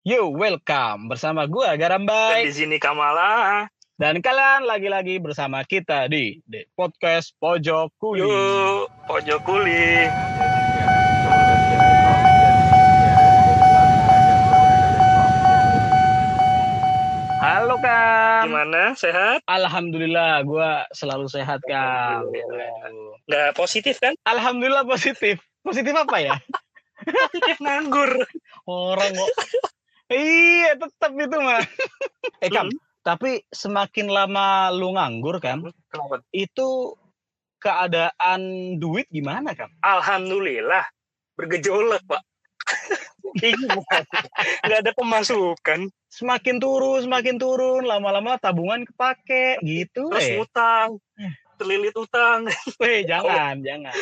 Yo, welcome bersama gua Garam Dan di sini Kamala. dan kalian lagi-lagi bersama kita di, di podcast Pojok Kuli. Yuk, pojok kuli. Halo Kam. Gimana? Sehat? Alhamdulillah, gua selalu sehat. Alhamdulillah. Nggak positif kan? Alhamdulillah positif. Positif apa ya? Positif nganggur. Orang kok. Iya, tetap itu mah. eh Kam, Hmm. tapi semakin lama lu nganggur Kam, Kenapa? itu keadaan duit gimana Kam? Alhamdulillah. Bergejolak, Pak. Iya, Nggak ada pemasukan. Semakin turun, semakin turun, lama-lama tabungan kepake gitu. Terus eh. utang. Terlilit utang. Weh, jangan, jangan.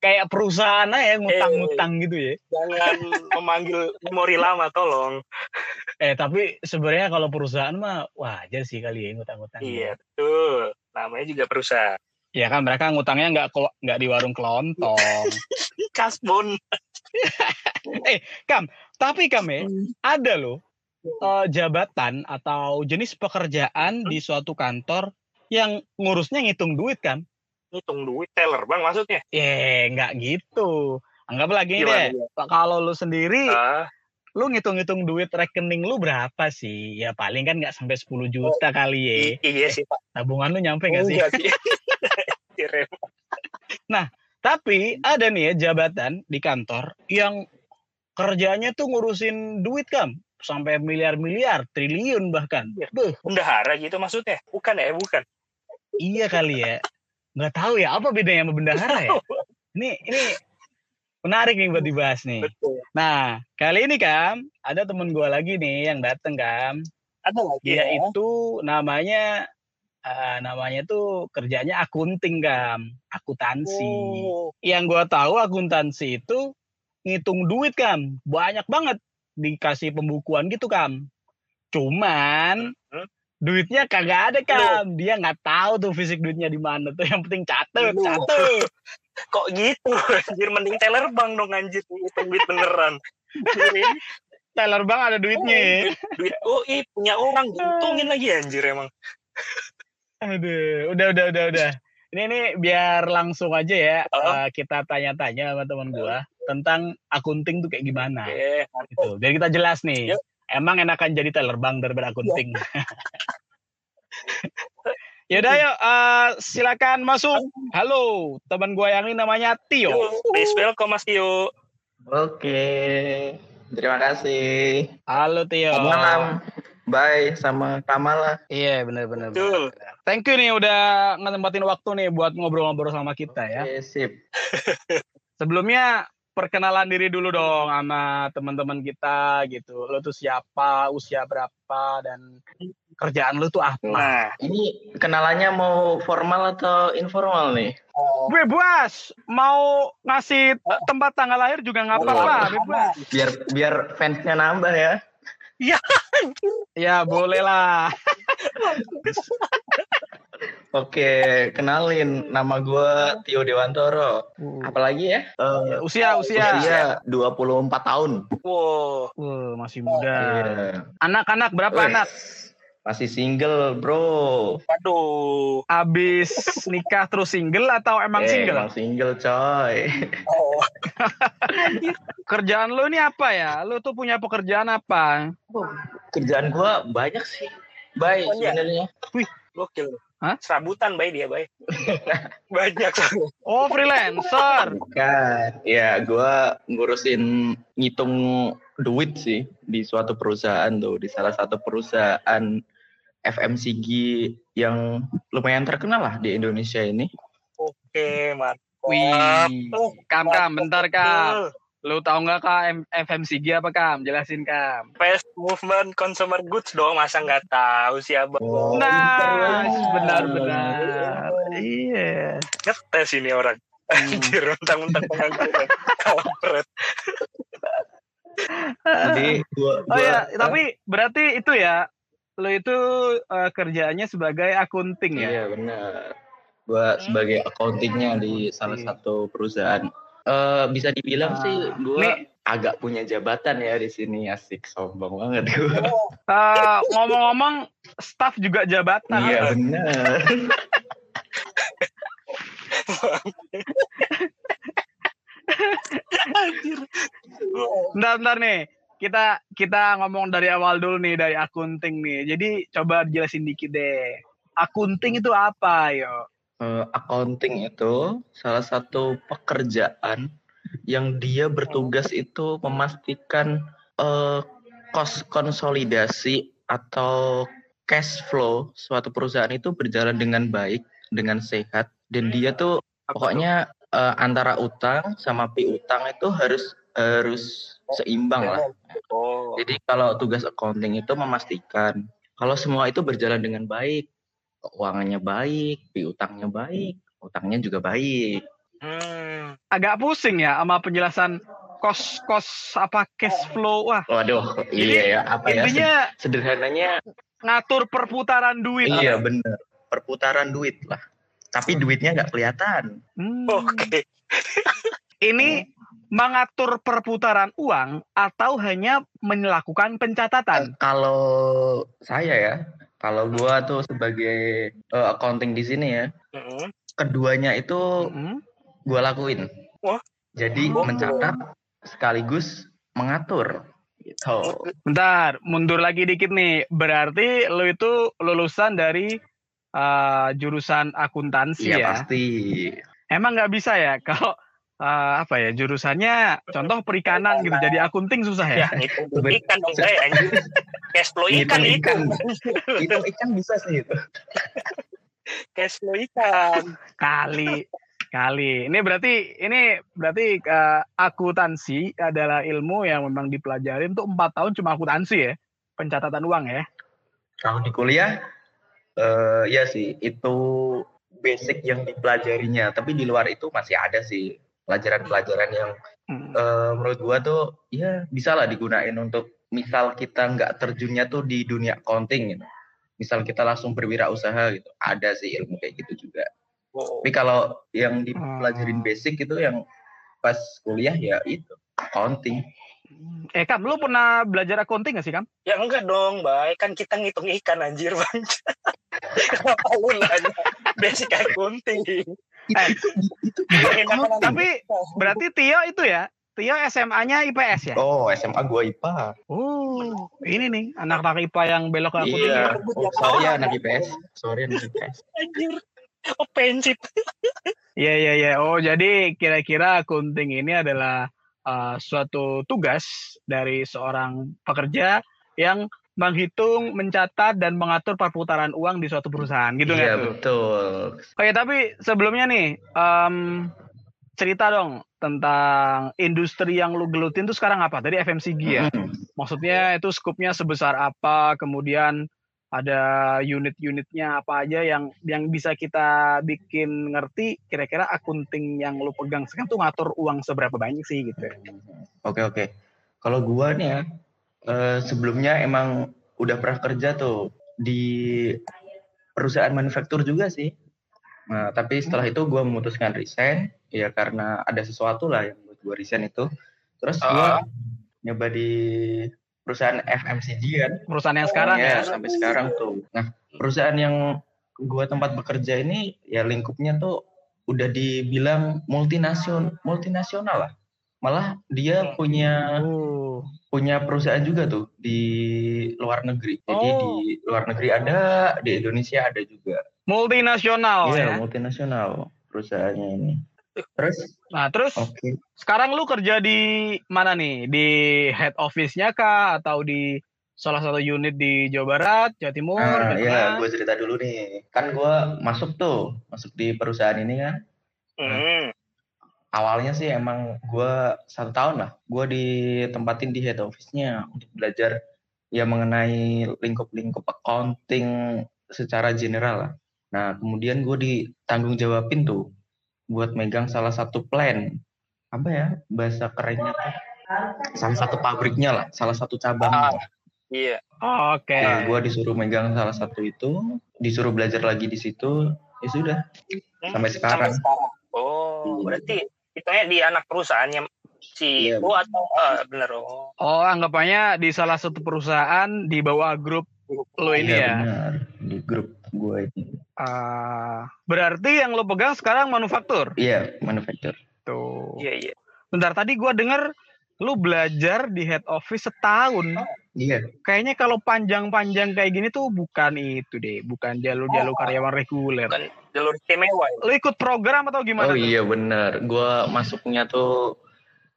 Kayak perusahaan aja ngutang-ngutang gitu ya. Jangan memanggil memori lama, tolong. Eh, tapi sebenarnya kalau perusahaan mah wajar sih kali ya ngutang-ngutang. Iya, betul. Namanya juga perusahaan. Ya kan mereka ngutangnya nggak nggak di warung kelontong. Kasbon. Kam, tapi Kam ya, ada loh eh, jabatan atau jenis pekerjaan di suatu kantor yang ngurusnya ngitung duit kan? Hitung duit. Teller, Bang, maksudnya. Eh, nggak gitu. Anggaplah gini Gimana, deh, kalau lu sendiri Ah, lu ngitung-ngitung duit rekening lu berapa sih? Ya paling kan nggak sampai 10 juta kali ya. iya sih, Pak. Tabungan lu nyampe nggak sih? Enggak sih. Kirim. Tapi ada nih ya jabatan di kantor yang kerjanya tuh ngurusin duit kam sampai miliar-miliar, triliun bahkan. Iya. Beuh, Bendahara gitu maksudnya? Bukan ya, bukan. iya kali ya. Nggak tahu ya apa bedanya sama bendahara ya. Ini ini menarik nih buat dibahas nih. Betul. Nah kali ini kam ada temen gua lagi nih yang dateng kam. Ada lagi Dia ya. itu namanya eh, namanya tuh kerjanya akunting kam, akuntansi. Oh, yang gua tahu akuntansi itu ngitung duit kam banyak banget dikasih pembukuan gitu kam cuman Hmm? Duitnya kagak ada kam. Dia nggak tahu tuh fisik duitnya di mana tuh. Yang penting catet Lu. catet. Kok gitu? Anjir mending teller bang dong anjir. Hitung duit beneran. Ini teller bang ada duitnya. Duit oh ih, punya orang. Dihitungin lagi anjir emang. aduh udah udah udah udah. Ini nih biar langsung aja ya Oh. eh, kita tanya-tanya sama teman gua tentang akunting tuh kayak gimana. Oke, gitu. Biar kita jelas nih. Yuk. Emang enakan jadi teller bank daripada akunting Yaudah yuk eh, silakan masuk halo teman gua yang ini namanya Tio please welcome Mas Tio. Oke, terima kasih. halo Tio Selamat malam. Bye sama Kamala. iya benar benar Betul. thank you nih udah ngetempatin waktu nih buat ngobrol-ngobrol sama kita ya Oke, sip. sebelumnya perkenalan diri dulu dong sama teman-teman kita gitu. Lo tuh siapa usia berapa dan kerjaan lu tuh apa? Nah, Ini kenalannya mau formal atau informal nih? bebas mau ngasih tempat tanggal lahir juga nggak apa-apa bebas Biar biar fansnya nambah ya. ya boleh lah Oke, kenalin nama gua Tio Dewantoro. Apalagi ya? Eh, usia usia usia 24 tahun. wow. Wah, masih muda Iya. anak-anak berapa Wih, anak Masih single, bro. Waduh. abis nikah terus single atau emang Eh, single Emang single, coy. Oh. kerjaan lu ini apa ya lu tuh punya pekerjaan apa Kerjaan gua banyak sih. Baik sebenarnya. Gokil. Hah? Serabutan bayi dia, bayi. Banyak oh freelancer Kan, ya gua ngurusin ngitung duit sih di suatu perusahaan tuh, di salah satu perusahaan FMCG yang lumayan terkenal lah di Indonesia ini. Oke, mantap. wih kam kam bentar kam. Lu tahu nggak kam FMCG apa kam jelasin kam Fast movement consumer goods dong, masa nggak tahu sih abang? Oh, nah benar-benar iya Ngetes ini orang. Hmm. Anjir, mentang-mentang pengangguran. Kampret. Jadi gua, Oh gua ya, tapi berarti itu ya, lo itu eh, kerjaannya sebagai akunting ya? Iya benar. Gua sebagai accountingnya di salah Oke. satu perusahaan Eh, bisa dibilang Ah, sih gue nih. agak punya jabatan ya di sini asik sombong banget gue. Eh, ngomong-ngomong, staff juga jabatan. Iya benar. Bentar, bentar nih. Kita kita ngomong dari awal dulu nih dari akunting nih. Jadi coba jelasin dikit deh. Akunting itu apa, yo? Eh, accounting itu salah satu pekerjaan yang dia bertugas itu memastikan eh, kos konsolidasi atau cash flow suatu perusahaan itu berjalan dengan baik, dengan sehat, dan dia tuh Apa pokoknya eh, antara utang sama piutang itu harus harus seimbang lah. tuh? Oh. Jadi kalau tugas accounting itu memastikan kalau semua itu berjalan dengan baik, keuangannya baik, piutangnya baik, utangnya juga baik. Hmm. Agak pusing ya sama penjelasan kos-kos apa cash flow. Wah, Waduh, Jadi, iya ya, apa ya? intinya Sederhananya ngatur perputaran duit. iya bener, perputaran duit lah. Tapi duitnya nggak kelihatan. Hmm. Oke. Ini mengatur perputaran uang atau hanya melakukan pencatatan? Kalau saya ya, kalau gua tuh sebagai eh, accounting di sini ya, Mm-mm. keduanya itu Hmm. gua lakuin. Wah. Jadi Oh. mencatat sekaligus mengatur. Gitu. Bentar, mundur lagi dikit nih. Berarti lo itu lulusan dari eh, jurusan akuntansi Iya ya? pasti. Emang nggak bisa ya kalau eh, apa ya jurusannya contoh perikanan gitu jadi akunting susah ya? Ngitung ikan dong, eh, anjir. Cash flow ikan itu. Itu ikan bisa sih itu. Cash flow ikan. Kali kali. Ini berarti ini berarti eh, akuntansi adalah ilmu yang memang dipelajari untuk empat tahun cuma akuntansi ya, pencatatan uang ya. Kalau di kuliah, eh ya sih itu basic yang dipelajarinya. Tapi di luar itu masih ada sih pelajaran-pelajaran yang Hmm. eh, menurut gua tuh ya bisa lah digunain untuk misal kita nggak terjunnya tuh di dunia accounting gitu. Misal kita langsung berwirausaha gitu. Ada sih ilmu kayak gitu juga. Oh. Tapi kalau yang dipelajarin Oh. basic itu yang pas kuliah ya itu accounting. Eh Kam, lu pernah belajar accounting gak sih Kam? Ya enggak dong, Bay. Kan kita ngitung ikan anjir, Bang. Kenapa lu nanya? Basic accounting. Eh, itu Enakan tapi berarti Tio itu ya, Tio SMA-nya IPS ya? Oh, SMA gua IPA. Oh, ini nih anak-anak IPA yang belok ke akunting. Iya. ya. Oh, sorry ya anak IPS. Sorry anak IPS. Anjir. Ofensif. Iya iya iya. Oh jadi kira-kira akunting ini adalah uh, suatu tugas dari seorang pekerja yang menghitung, mencatat dan mengatur perputaran uang di suatu perusahaan gitu nggak Iya tuh? betul. Oke tapi sebelumnya nih em, cerita dong tentang industri yang lu gelutin tuh sekarang apa? Tadi FMCG ya. Hmm. Maksudnya itu skupnya sebesar apa? Kemudian ada unit-unitnya apa aja yang yang bisa kita bikin ngerti kira-kira akunting yang lu pegang sekarang tuh ngatur uang seberapa banyak sih gitu. Oke oke. Kalau gua nih ya eh, sebelumnya emang udah pernah kerja tuh di perusahaan manufaktur juga sih. Nah, tapi setelah itu gua memutuskan resign ya karena ada sesuatu lah yang buat gua resign itu. Terus gua nyoba di perusahaan FMCG kan. Perusahaan yang sekarang ya, ya. sampai sekarang tuh. Nah, perusahaan yang gua tempat bekerja ini ya lingkupnya tuh udah dibilang multinasional multinasional lah. Malah dia Hmm. punya Oh. punya perusahaan juga tuh di luar negeri. Jadi Oh. di luar negeri ada, di Indonesia ada juga. Multinasional Iya, ya. multinasional perusahaannya ini. Terus Nah, terus oke. sekarang lu kerja di mana nih? Di head office-nya kah atau di salah satu unit di Jawa Barat, Jawa Timur, Nah, gitu ya, kan? gue cerita dulu nih. Kan gue masuk tuh, masuk di perusahaan ini kan. Hmm. Awalnya sih emang gue satu tahun lah gue ditempatin di head office-nya untuk belajar ya mengenai lingkup-lingkup accounting secara general lah. Nah kemudian gue ditanggung jawabin tuh buat megang salah satu plan apa ya bahasa kerennya tuh salah satu pabriknya lah, salah satu cabangnya. lah. Iya. Oke. Nah, gue disuruh megang salah satu itu, disuruh belajar lagi di situ, ya sudah sampai sekarang. Oh, berarti Hitungnya di anak perusahaannya si Iya, itu atau ah, bener oh. Oh, anggapannya di salah satu perusahaan di bawah grup lo ini Iya, ya. benar. Di grup gue ini. Ah, berarti yang lo pegang sekarang manufaktur. Iya, manufacture. Tuh. Iya iya. Bentar tadi gua denger lu belajar di head office setahun. Iya. Kayaknya kalau panjang-panjang kayak gini tuh bukan itu deh, bukan jalur-jalur Oh. karyawan reguler. Bukan jalur istimewa. ya. Lu ikut program atau gimana? Oh tuh? iya benar. Gua masuknya tuh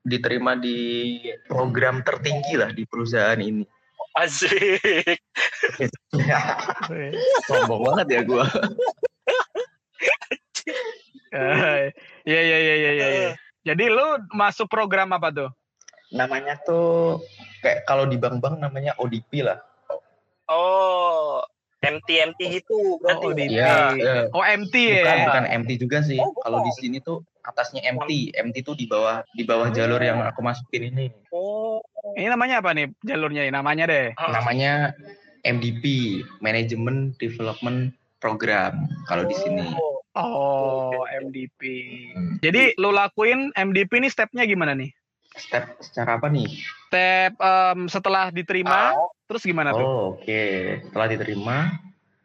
diterima di program tertinggi lah di perusahaan ini. Asik. Sombong banget ya gua. Eh, Iya iya iya iya iya. iya. Jadi lu masuk program apa tuh? Namanya tuh kayak kalau di bank-bank namanya ODP lah. Oh, MT MT gitu berarti. Oh, di- Iya, eh, Oh MT ya. bukan bukan MT juga sih. Oh. Kalau di sini tuh atasnya MT. MT tuh di bawah di bawah jalur yang aku masukin ini. Oh. Ini namanya apa nih jalurnya? Namanya deh. Namanya MDP, Management Development Program kalau di sini. Oh MDP. Hmm. Jadi lu lakuin MDP ini stepnya gimana nih? Step secara apa nih? Step em, setelah diterima, Oh, terus gimana tuh? Oh, oke. Setelah diterima,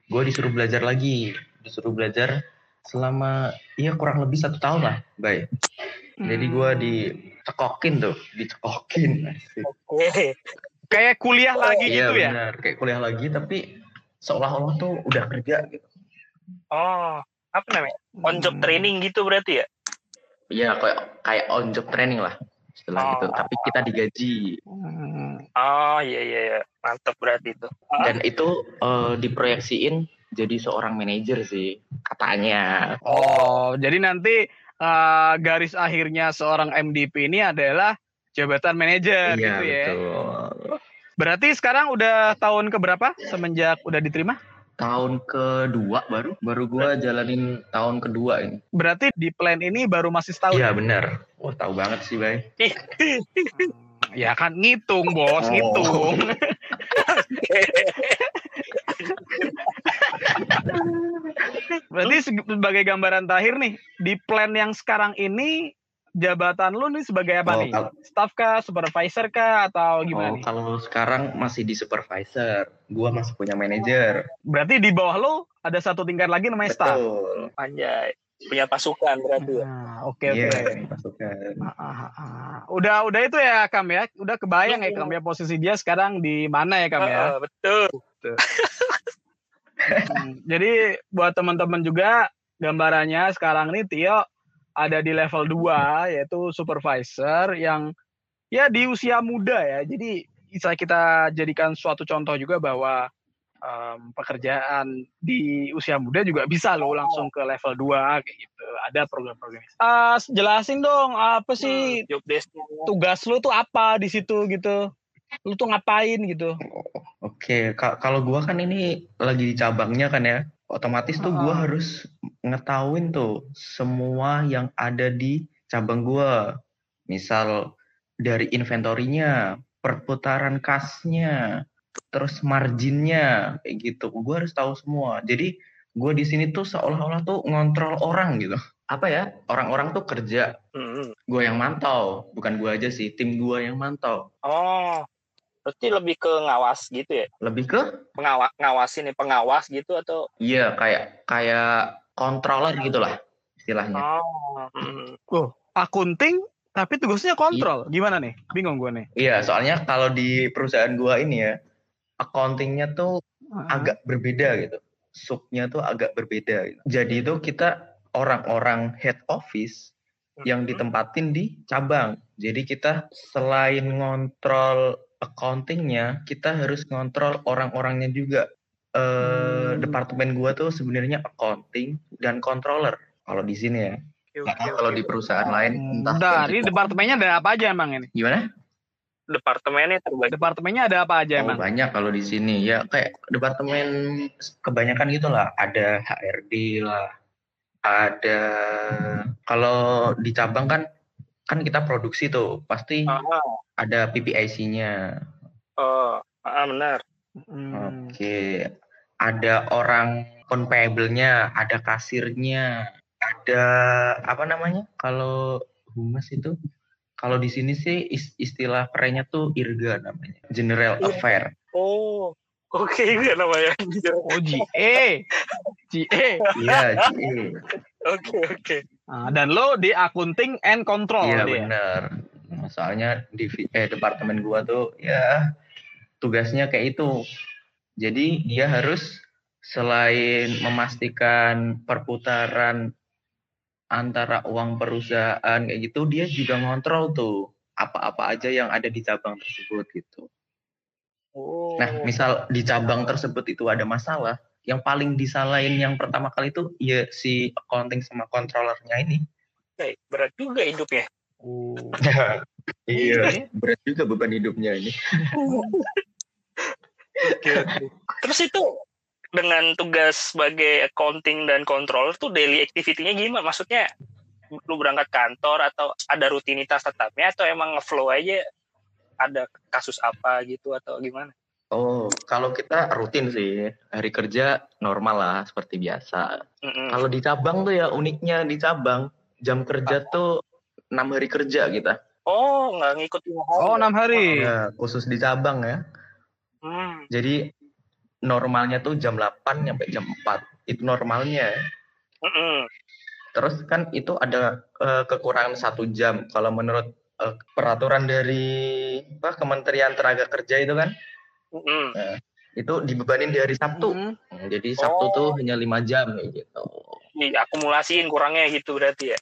gue disuruh belajar lagi. Disuruh belajar selama iya kurang lebih satu tahun lah, Bay. Jadi gue Hmm. dicekokin tuh, dicekokin. Oke. kayak kuliah lagi Iya gitu ya? benar, kayak kuliah lagi tapi seolah-olah tuh udah kerja gitu. Oh, apa namanya? On job Hmm. training gitu berarti ya? Iya kayak kayak on job training lah setelah Oh. gitu. Tapi kita digaji Hmm. Oh, iya iya iya. Mantap berarti itu. dan itu eh, diproyeksiin jadi seorang manajer sih katanya. Oh, jadi nanti eh, garis akhirnya seorang MDP ini adalah jabatan manajer Iya gitu ya. betul. Berarti sekarang udah tahun keberapa semenjak udah diterima? Tahun kedua baru baru gua jalanin tahun kedua ini. Berarti di plan ini baru masih setahun. Iya ya? benar. Wah tahu banget sih, Bay. Ya kan ngitung, Bos, Oh. ngitung. Berarti sebagai gambaran terakhir nih, di plan yang sekarang ini jabatan lu nih sebagai apa Oh, nih? kal- Staff kah, supervisor kah atau gimana Oh, nih? kalau sekarang masih di supervisor, gua masih punya manajer. Berarti di bawah lu ada satu tingkat lagi namanya staff. Betul. Anjay. Punya pasukan berarti ya? Nah, oke oke. Iya, pasukan. Ah, ah, ah. Udah udah itu ya Kam ya. Udah kebayang ya Kam ya posisi dia sekarang di mana ya Kam ya. Ah, betul. Hmm, Jadi buat teman-teman juga gambarannya sekarang ini Tio ada di level 2 yaitu supervisor yang ya di usia muda ya. Jadi bisa kita jadikan suatu contoh juga bahwa em, pekerjaan di usia muda juga bisa loh langsung ke level 2 kayak gitu. Ada program-program. Ah, jelasin dong apa sih Job desk tugas lu tuh apa di situ gitu. Lu tuh ngapain gitu. Oke, ka- kalau gua kan ini lagi di cabangnya kan ya, otomatis tuh gua Ah. harus ngetahuin tuh semua yang ada di cabang gua. Misal dari inventorinya, perputaran kasnya, terus marginnya, kayak gitu. Gua harus tahu semua. Jadi gua di sini tuh seolah-olah tuh ngontrol orang gitu. Apa ya? Orang-orang tuh kerja, Hmm. gua yang mantau, bukan gua aja sih, tim gua yang mantau. Oh, berarti lebih ke ngawas gitu ya? Lebih ke Pengawas, ngawasin nih pengawas gitu atau? Iya, kayak kayak controller gitulah istilahnya. Oh, hmm. Akunting tapi tugasnya kontrol. Gimana nih? Bingung gue nih. Iya, soalnya kalau di perusahaan gua ini ya, accountingnya tuh Ah. agak berbeda gitu. Subnya tuh agak berbeda gitu. Jadi itu kita orang-orang head office yang Hmm. ditempatin di cabang. Jadi kita selain ngontrol accountingnya, kita harus ngontrol orang-orangnya juga. Eh, Hmm. Departemen gua tuh sebenarnya accounting dan controller kalau di sini ya. Tahu oke, kalau oke. di perusahaan lain entah Bentar, kayak ini gitu. departemennya ada apa aja emang ini? gimana? departemennya terbagi. Departemennya ada apa aja Oh, emang? banyak kalau di sini ya kayak departemen kebanyakan gitu lah ada HRD lah ada kalau di cabang kan kan kita produksi tuh pasti Ah, ada PPIC-nya oh, ah, benar. Hmm. oke ada orang payable-nya ada kasirnya ada apa namanya kalau humas itu kalau di sini sih istilah kerennya tuh IRGA namanya, General Iya. Affair. Oh, oke itu namanya. Oh GA. GA. Iya, GE. Oke oke. Ah, dan lo di accounting and control Iya dia. benar. Soalnya di eh, departemen gua tuh ya tugasnya kayak itu. Jadi dia harus selain memastikan perputaran antara uang perusahaan kayak gitu, dia juga ngontrol tuh apa-apa aja yang ada di cabang tersebut gitu. Oh. Nah, misal di cabang tersebut itu ada masalah, yang paling disalahin yang pertama kali itu ya si accounting sama controllernya ini. Oke, berat juga hidupnya. Oh. iya, berat juga beban hidupnya ini. Oke oke. Terus itu dengan tugas sebagai accounting dan controller tuh daily activity-nya gimana? Maksudnya lu berangkat kantor atau ada rutinitas tetapnya atau emang flow aja ada kasus apa gitu atau gimana? Oh, kalau kita rutin sih, hari kerja normal lah seperti biasa. Mm-mm. Kalau di cabang tuh ya uniknya di cabang jam kerja tuh enam hari kerja kita. Oh, nggak ngikut lima hari. Oh, ya? enam hari. Ya, khusus di cabang ya. Hmm. Jadi normalnya tuh jam 8 sampai jam 4. Itu normalnya. Mm-mm. Terus kan itu ada eh, kekurangan satu jam. Kalau menurut eh, peraturan dari apa, Kementerian Tenaga Kerja itu kan, Mm-mm. itu dibebanin di hari Sabtu. Hmm. Hmm, Jadi Sabtu Oh. tuh hanya lima jam gitu. Iya, akumulasiin kurangnya gitu berarti ya.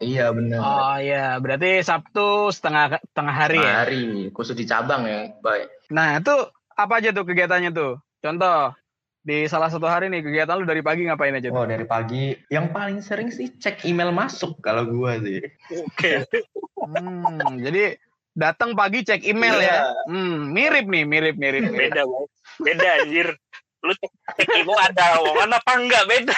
Iya benar. Oh iya, berarti Sabtu setengah setengah hari ya. Hari khusus di cabang ya, baik. Nah, itu apa aja tuh kegiatannya tuh? Contoh, di salah satu hari nih kegiatan lu dari pagi ngapain aja Oh tuh? dari pagi, yang paling sering sih cek email masuk kalau gua sih. Oke. Hmm, jadi datang pagi cek email ya. Hmm, mirip nih, mirip mirip. mirip. Beda, Bang. Beda anjir. Lu cek, cek ibu ada omongan apa enggak beda.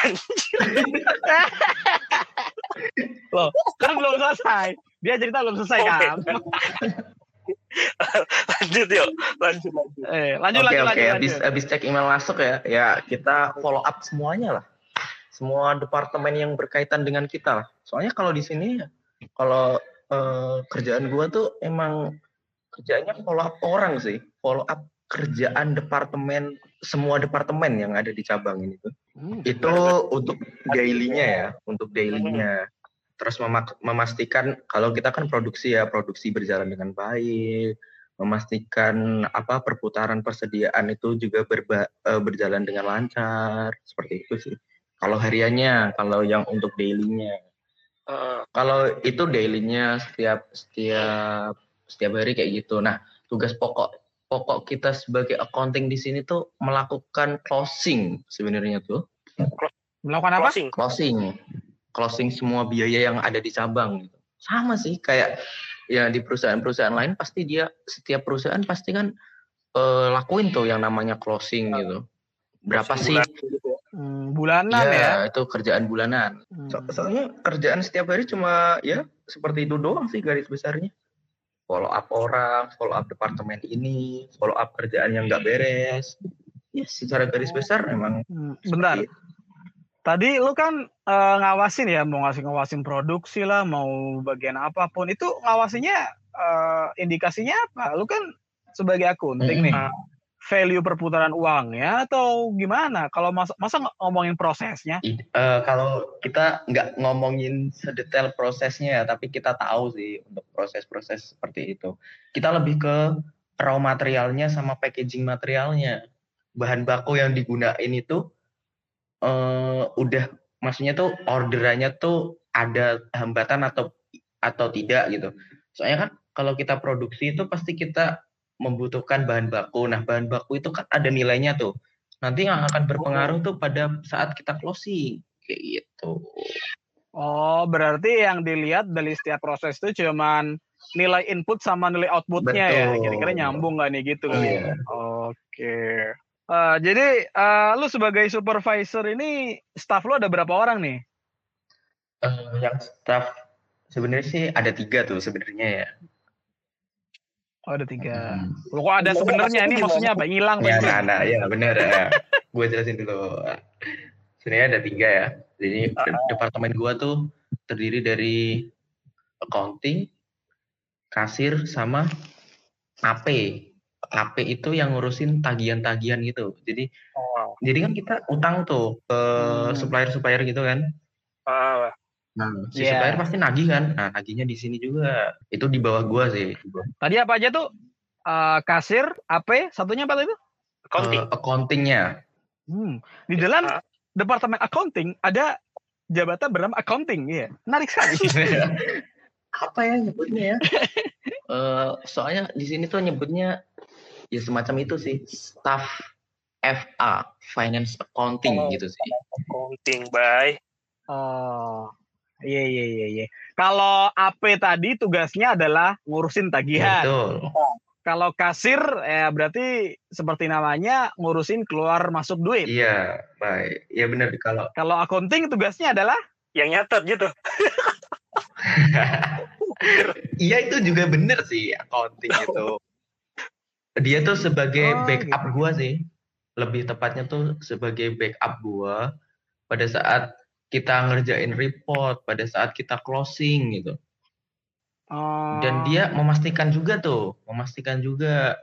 Loh, kan belum selesai. Dia cerita belum selesai Oke. kan? lanjut yuk, lanjut lanjut. Eh, lanjut Oke lanjut oke, lanjut. habis lanjut. habis cek email masuk ya, ya kita follow up semuanya lah. Semua departemen yang berkaitan dengan kita lah. Soalnya kalau di sini kalau eh, kerjaan gua tuh emang kerjaannya follow up orang sih, follow up kerjaan departemen semua departemen yang ada di cabang ini tuh. Hmm. Itu untuk daily-nya ya, untuk daily-nya. Terus memastikan kalau kita kan produksi ya, produksi berjalan dengan baik, memastikan apa perputaran persediaan itu juga berba- eh, berjalan dengan lancar, seperti itu sih. Kalau hariannya, kalau yang untuk daily-nya. Eh, Kalau itu daily-nya setiap setiap setiap hari kayak gitu. Nah, tugas pokok pokok kita sebagai accounting di sini tuh melakukan closing sebenarnya tuh Melakukan apa? closing. closing closing semua biaya yang ada di cabang gitu. sama sih kayak ya di perusahaan-perusahaan lain pasti dia setiap perusahaan pasti kan eh, lakuin tuh yang namanya closing gitu berapa Closing sih bulan gitu ya. Hmm, bulanan ya. ya itu kerjaan bulanan Hmm. So- soalnya kerjaan setiap hari cuma ya seperti itu doang sih garis besarnya follow up orang follow up departemen ini follow up kerjaan yang nggak beres ya secara garis besar emang Hmm, Bentar. itu. Tadi lu kan eh, ngawasin ya, mau ngasih ngawasin produksi lah, mau bagian apa pun. Itu ngawasinya eh, indikasinya apa? Lu kan sebagai akunting nih. Value perputaran uang ya atau gimana? Kalau masa, masa ng- ngomongin prosesnya? Eh, kalau kita nggak ngomongin sedetail prosesnya ya, tapi kita tahu sih untuk proses-proses seperti itu. Kita lebih ke raw materialnya sama packaging materialnya. Bahan baku yang digunain itu eh, udah, maksudnya tuh orderannya tuh ada hambatan atau atau tidak gitu. Soalnya kan kalau kita produksi itu pasti kita membutuhkan bahan baku. Nah bahan baku itu kan ada nilainya tuh nanti yang akan berpengaruh tuh pada saat kita closing kayak gitu. Oh, berarti yang dilihat dari setiap proses itu cuman nilai input sama nilai outputnya ya. Kira-kira nyambung nggak nih gitu kali ya? Iya. Oke. Eh, jadi eh, lu sebagai supervisor ini staff lu ada berapa orang nih? Eh, yang staff sebenarnya sih ada tiga tuh sebenarnya ya. Oh, ada tiga. Hmm. Lu kok ada Iya, sebenarnya ini maksudnya apa? Hilang Ya, nah, nah, ya benar ya. gue jelasin dulu. Sebenarnya ada tiga ya. Jadi de- departemen gue tuh terdiri dari accounting, kasir sama AP. AP itu yang ngurusin tagihan-tagihan gitu. Jadi Oh. jadi kan kita utang tuh ke Hmm. supplier-supplier gitu kan. Ah, Nah, si Iya. supplier pasti nagih kan. Nah, nagihnya di sini juga. Itu di bawah gua sih. Tadi apa aja tuh? Eh, kasir, AP, satunya apa itu? accounting. Eh, accountingnya. Hmm. Di dalam Ah. departemen accounting ada jabatan bernama accounting, iya. Menarik sekali. Apa ya nyebutnya ya? Eh, soalnya di sini tuh nyebutnya ya semacam itu sih, staff FA, finance accounting Oh. gitu sih. accounting, bye. oh. Iya iya iya iya. Kalau AP tadi tugasnya adalah ngurusin tagihan. Betul. Kalau kasir ya berarti seperti namanya ngurusin keluar masuk duit. Iya, baik. Iya benar kalau Kalau accounting tugasnya adalah Yang nyatet gitu. Iya itu juga bener sih accounting itu. Dia tuh sebagai Oh, backup gitu. gua sih. Lebih tepatnya tuh sebagai backup gua pada saat kita ngerjain report, pada saat kita closing gitu. oh, Dan dia memastikan juga tuh, memastikan juga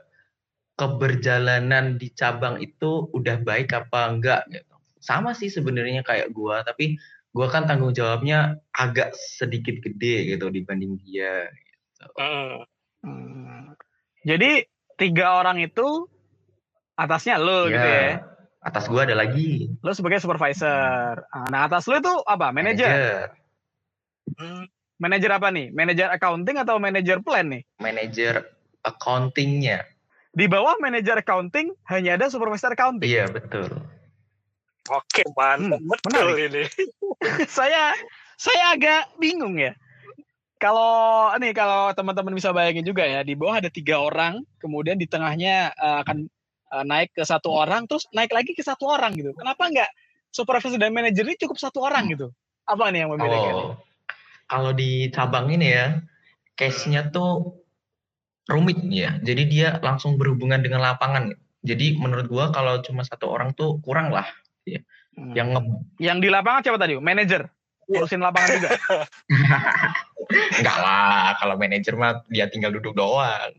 keberjalanan di cabang itu udah baik apa enggak gitu. Sama sih sebenarnya kayak gua, tapi gua kan tanggung jawabnya agak sedikit gede gitu dibanding dia. Hmm. Hmm. Jadi tiga orang itu atasnya lo gitu ya. Atas gua ada lagi. Lo sebagai supervisor. Ah, Nah atas lo itu apa? Manajer. Hmm. Manajer apa nih? Manajer accounting atau manajer plan nih? Manajer accountingnya. Di bawah manajer accounting hanya ada supervisor accounting. Iya betul. Oke, mantap Hmm, betul menarik. ini. saya saya agak bingung ya. Kalau nih kalau teman-teman bisa bayangin juga ya di bawah ada tiga orang, kemudian di tengahnya eh, akan eh, naik ke satu orang, terus naik lagi ke satu orang gitu. Kenapa nggak supervisor dan manajer ini cukup satu orang gitu? Apa nih yang membedakan? Oh, kalau di cabang ini ya, case-nya tuh rumit ya. Jadi dia langsung berhubungan dengan lapangan. Jadi menurut gua kalau cuma satu orang tuh kurang lah. Hmm. Yang nge Yang di lapangan siapa tadi? Manajer. Urusin lapangan juga. enggak lah, kalau manajer mah dia tinggal duduk doang.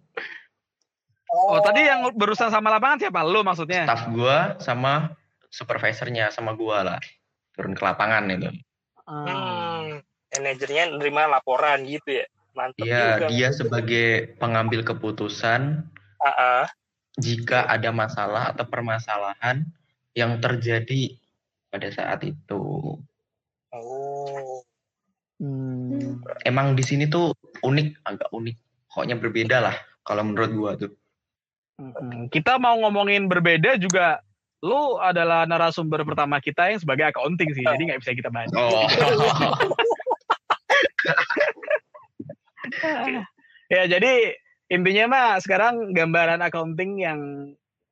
Oh, tadi yang berurusan sama lapangan siapa? Lu maksudnya? Staff gua sama supervisornya sama gua lah. Turun ke lapangan itu. Hmm. Manajernya nerima laporan gitu ya. Mantap Iya, juga. dia sebagai pengambil keputusan Ah, ah. jika ada masalah atau permasalahan yang terjadi pada saat itu. Oh. Hmm. Emang di sini tuh unik, agak unik. Pokoknya berbeda lah kalau menurut gua tuh. Kita mau ngomongin berbeda juga. Lu adalah narasumber pertama kita yang sebagai accounting sih, jadi nggak bisa kita bahas. Oh. ya jadi intinya mah sekarang gambaran accounting yang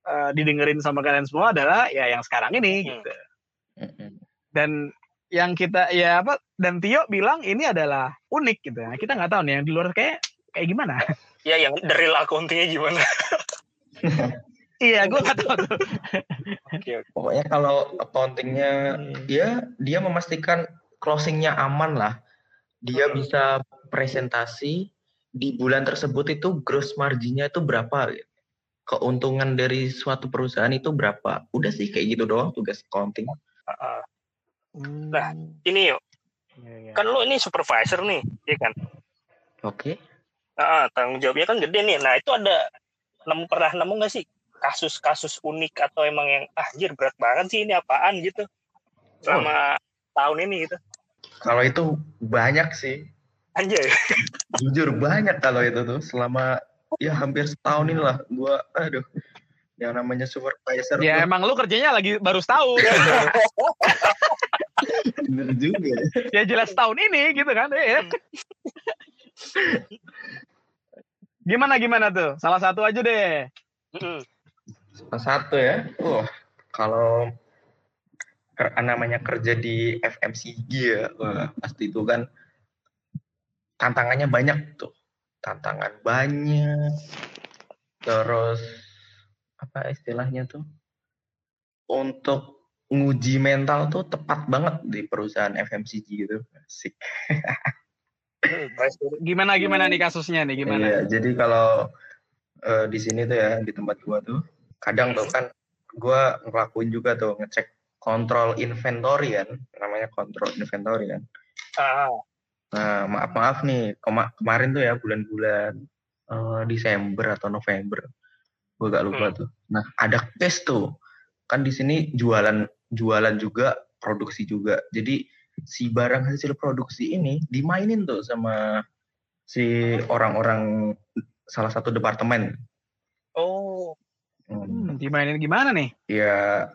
eh, didengerin sama kalian semua adalah ya yang sekarang ini Hmm. gitu. Dan yang kita ya apa dan Tio bilang ini adalah unik gitu. Nah, kita nggak tahu nih yang di luar kayak kayak gimana. Ya yang real accountingnya gimana? iya, gue nggak tahu. Pokoknya kalau accountingnya ya dia memastikan closingnya aman lah. Dia Hmm. bisa presentasi di bulan tersebut itu gross marginnya itu berapa keuntungan dari suatu perusahaan itu berapa udah sih kayak gitu doang tugas accounting. Hmm. Nah, Ini yuk, Iya, iya. kan lu ini supervisor nih, ya kan? oke Ah, tanggung jawabnya kan gede nih. Nah, itu ada nemu pernah nemu nggak sih kasus-kasus unik atau emang yang ah, anjir berat banget sih ini apaan gitu selama tahun ini gitu. kalau itu banyak sih Anjir. jujur banyak kalau itu tuh selama ya hampir setahun inilah gua aduh yang namanya supervisor Ya tuh emang lu kerjanya lagi baru setahun. bener juga ya jelas tahun ini gitu kan. ya. Gimana gimana tuh? Salah satu aja deh. Salah satu ya? Wah kalau ker- namanya kerja di FMCG ya wah, pasti itu kan tantangannya banyak tuh. Tantangan banyak. Terus apa istilahnya tuh? Untuk nguji mental tuh tepat banget di perusahaan FMCG gitu. Asik Gimana gimana nih kasusnya nih gimana? Iya, jadi kalau eh, di sini tuh ya di tempat gua tuh kadang tuh kan gua ngelakuin juga tuh ngecek kontrol inventory kan, namanya kontrol inventory kan. Ah, Nah, maaf maaf nih, kema- kemarin tuh ya bulan-bulan eh, Desember atau November, gue gak lupa Hmm. tuh. Nah, ada case tuh, kan di sini jualan jualan juga, produksi juga. Jadi si barang hasil produksi ini dimainin tuh sama si orang-orang salah satu departemen. oh, Hmm, Hmm, dimainin gimana nih? Ya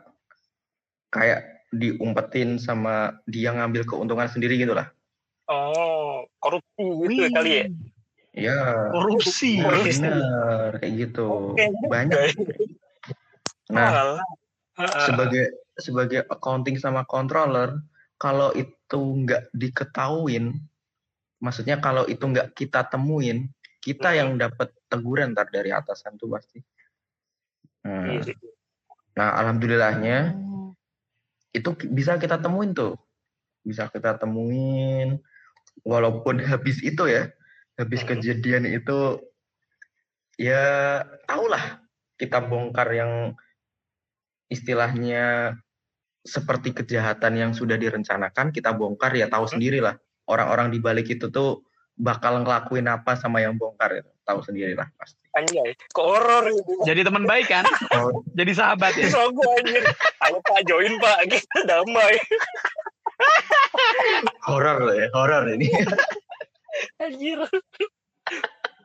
kayak diumpetin sama dia ngambil keuntungan sendiri gitu lah. oh, korupsi gitu Wih, kali ya. Ya, Korupsi. Korupsi. bener kayak gitu. Juga Banyak. ya. Nah. Ah, sebagai sebagai accounting sama controller kalau itu nggak diketahuin maksudnya kalau itu nggak kita temuin kita Mhm. yang dapat teguran ntar dari atasan tuh pasti nah, sih. nah alhamdulillahnya itu ki- bisa kita temuin tuh bisa kita temuin walaupun habis itu ya habis Mhm. kejadian itu ya tahulah kita bongkar yang istilahnya seperti kejahatan yang sudah direncanakan kita bongkar ya tahu Mhm. sendirilah orang-orang di balik itu tuh bakal ngelakuin apa sama yang bongkar itu tahu sendirilah pasti Anjay, kok horor gitu. Jadi teman baik kan? Oh, Jadi sahabat ya? So gue anjir. Ayo Pak join Pak, kita damai. horor loh ya horor ini Anjir.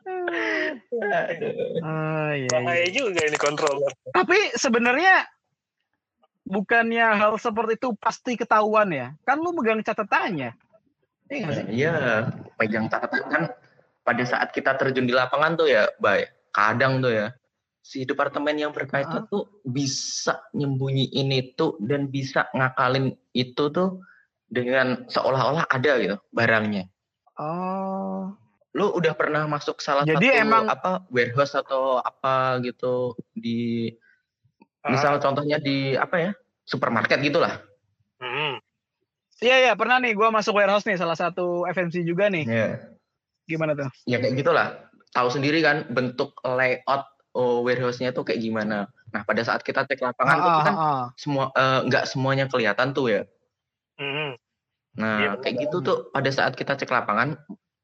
Aduh. Oh, iya, iya. Bahaya juga ini controller. Tapi sebenarnya bukannya hal seperti itu pasti ketahuan ya? Kan lu megang catatannya. Iya sih? Iya, pegang catatan kan pada saat kita terjun di lapangan tuh ya, baik. Kadang tuh ya, si departemen yang berkaitan tuh bisa nyembunyiin itu dan bisa ngakalin itu tuh dengan seolah-olah ada gitu barangnya. Oh. Lu udah pernah masuk salah Jadi satu emang- apa warehouse atau apa gitu di misal contohnya di apa ya supermarket gitulah. Hmm. Iya iya pernah nih gua masuk warehouse nih salah satu FMC juga nih. Ya. Gimana tuh? ya kayak gitulah. Tahu sendiri kan bentuk layout oh, warehouse-nya tuh kayak gimana. Nah pada saat kita cek lapangan tuh Ah, kan ah, ah. semua eh, nggak semuanya kelihatan tuh ya. Hmm. Nah Iya, kayak gitu tuh pada saat kita cek lapangan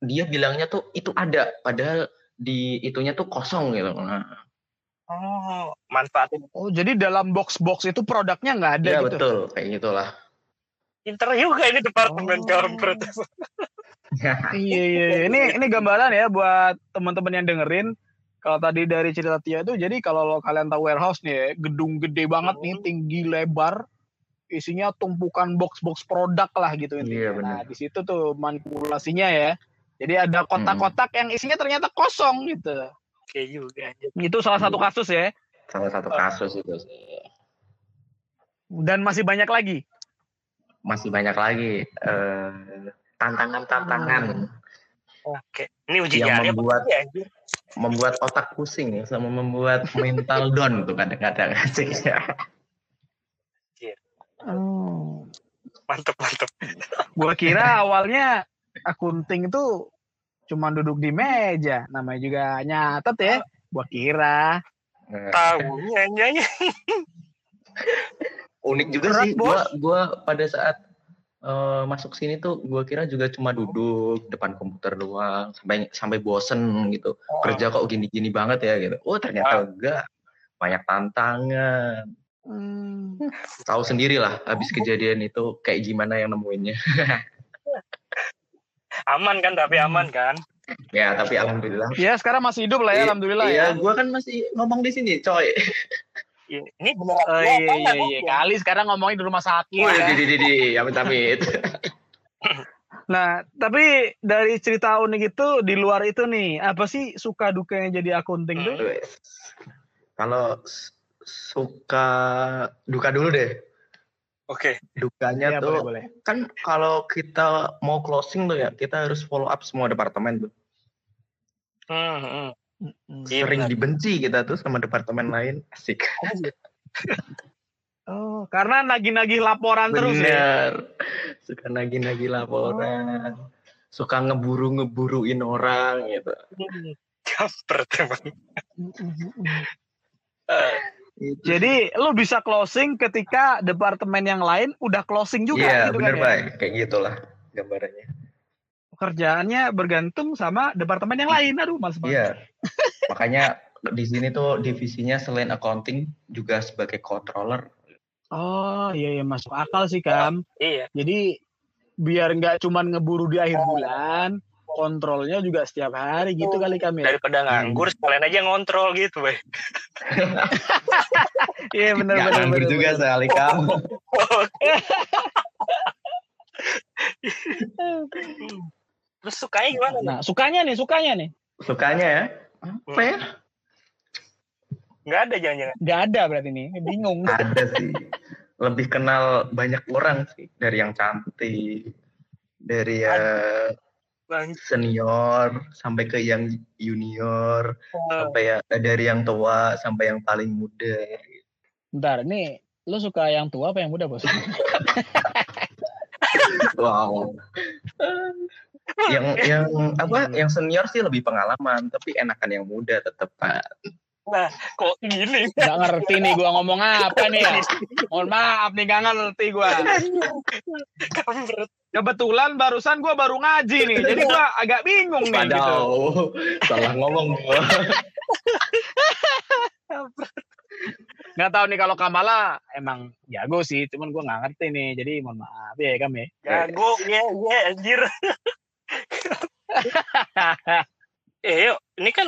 dia bilangnya tuh itu ada padahal di itunya tuh kosong gitu. Nah, Oh, manfaatin. Oh jadi dalam box-box itu produknya nggak ada iya gitu? betul kayak gitulah. Pinter juga ini departemen Oh. kampret. Iya iya. iya. Ini ini gambaran ya buat teman-teman yang dengerin. Kalau tadi dari cerita Tia itu, jadi kalau lo- kalian tahu warehouse nih, ya, gedung gede banget nih, Hmm. tinggi lebar, isinya tumpukan box-box produk lah gitu intinya. Iya, benar. nah di situ tuh manipulasinya ya. Jadi ada kotak-kotak yang isinya ternyata kosong gitu. Oke juga. Itu salah satu kasus ya. Salah satu kasus itu sih. Dan masih banyak lagi. Masih banyak lagi eh, tantangan-tantangan Oke. Ini uji Yang membuat- anjir? membuat otak pusing ya sama membuat mental down tuh kadang-kadang asik ya. Oh. Mantep mantep. Gua kira awalnya akunting itu cuma duduk di meja, namanya juga nyatet ya. Gua kira. Nah, Tahunya anjay. unik juga Berat, sih Bos. gua gua pada saat eh, masuk sini tuh gua kira juga cuma duduk depan komputer doang sampai sampai bosen gitu kerja kok gini-gini banget ya gitu oh ternyata enggak banyak tantangan Hmm. tahu sendiri lah habis kejadian itu kayak gimana yang nemuinnya Aman kan tapi aman kan? ya tapi alhamdulillah Ya sekarang masih hidup lah ya, Iya, alhamdulillah iya, ya. gua kan masih ngomong di sini coy Iya. Ini beneran. Oh iya iya enggak, iya. Bos? Kali sekarang ngomongin di rumah sakit Wih, ya. di di di di amit amit Nah, tapi dari cerita unik itu di luar itu nih, apa sih suka dukanya jadi akunting tuh? Wes. Kalau suka duka dulu deh. Oke. Dukanya Iya, tuh boleh, boleh. kan kalau kita mau closing tuh ya, kita harus follow up semua departemen tuh. Hmm, hmm. Iya, Sering benar. dibenci kita tuh sama departemen lain. Asik. Oh, karena nagih-nagih laporan terus ya. Bener. Suka nagih-nagih laporan. suka ngeburu-ngeburuin orang gitu. Kampret emang. Jadi lu bisa closing ketika departemen yang lain udah closing juga Iya, gitu bener kan ya? Pak. Kayak gitulah gambarannya. Pekerjaannya bergantung sama departemen yang lain. Aduh, males banget. Iya. Makanya di sini tuh divisinya selain accounting juga sebagai controller. Oh, iya iya masuk akal sih, Kam. Iya. Jadi biar nggak cuman ngeburu di akhir bulan, kontrolnya juga setiap hari gitu kali Kam ya. Daripada nganggur sekalian aja ngontrol gitu, Bay. Iya benar Nggak benar nganggur benar, juga benar. sekali kamu. Terus sukanya gimana? Nah, sukanya nih, sukanya nih. Sukanya ya? Apa ya? Nggak ada jangan-jangan. Nggak ada berarti nih, bingung. Ada sih. Lebih kenal banyak orang sih. Dari yang cantik. Dari yang Bang. senior. Sampai ke yang junior. Sampai ya, dari yang tua sampai yang paling muda. Bentar, ini lu suka yang tua apa yang muda, Bos? Wow. yang yang apa yang senior sih lebih pengalaman tapi enakan yang muda tetap pak Nah, kok gini? Nggak ngerti nih gua ngomong apa nih ya. Mohon maaf nih, nggak ngerti gua. Kebetulan barusan gua baru ngaji nih, jadi gua agak bingung nih gitu. Padahal salah ngomong gua. Nggak tahu nih kalau Kamala emang jago sih, cuman gua nggak ngerti nih, jadi mohon maaf ya Kam ya. Jago, ya, ya, anjir. eh, yuk, ini kan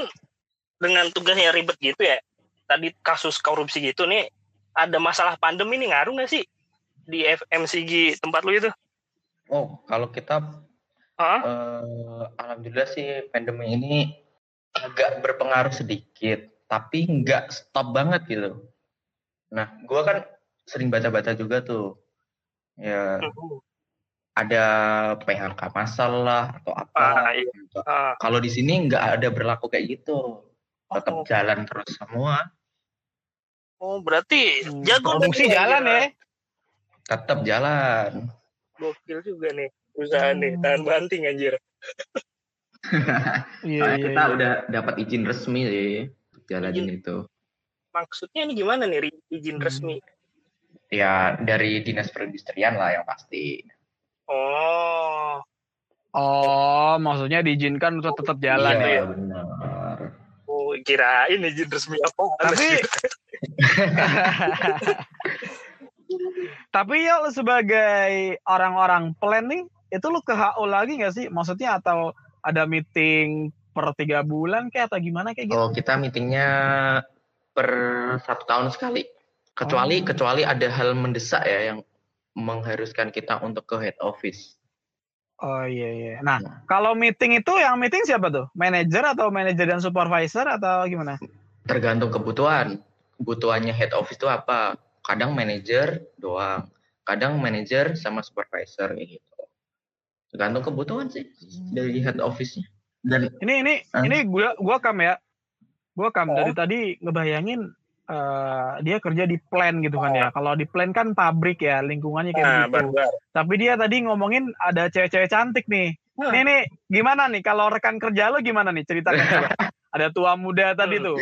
dengan tugasnya ribet gitu ya. Tadi kasus korupsi gitu nih, ada masalah pandemi nih ngaruh nggak sih di FMCG tempat lu itu? Oh kalau kita Hah? eh, alhamdulillah sih pandemi ini agak berpengaruh sedikit tapi nggak stop banget gitu. Nah gua kan sering baca-baca juga tuh ya ada PHK masalah atau apa. Ah, iya. Ah, Kalau di sini nggak ada berlaku kayak gitu. Tetap Oh. jalan terus semua. oh, berarti Hmm, jago Produksi dong, jalan ya. Tetap jalan. Gokil juga nih usaha nih, Hmm. tahan banting anjir. Iya, iya, kita iya. udah dapat izin resmi sih jalanin itu. Maksudnya ini gimana nih izin Hmm. resmi? Ya dari dinas perindustrian lah yang pasti. Oh, Oh, maksudnya diizinkan untuk tetap jalan iya, ya. benar. oh kirain izin resmi apa? Tapi Tapi ya lu sebagai orang-orang plan nih, itu lu ke HO lagi nggak sih? Maksudnya atau ada meeting per tiga bulan kayak atau gimana kayak gitu? Oh kita meetingnya per satu tahun sekali. Kecuali Oh. kecuali ada hal mendesak ya yang mengharuskan kita untuk ke head office. Oh iya iya. Nah, kalau meeting itu yang meeting siapa tuh? Manager atau manager dan supervisor atau gimana? Tergantung kebutuhan. Kebutuhannya head office itu apa? Kadang manajer doang. Kadang manajer sama supervisor kayak gitu. Tergantung kebutuhan sih dari head office-nya. Dan Ini ini Hah? ini gua gua kam ya. Gua kam Oh. dari tadi ngebayangin eh, dia kerja di plan gitu kan ya. Kalau di plan kan pabrik ya, lingkungannya kayak Nah, begitu. barbar. Tapi dia tadi ngomongin ada cewek-cewek cantik nih. Nah. Nih nih, gimana nih kalau rekan kerja lo gimana nih ceritakan. Ada tua muda tadi tuh.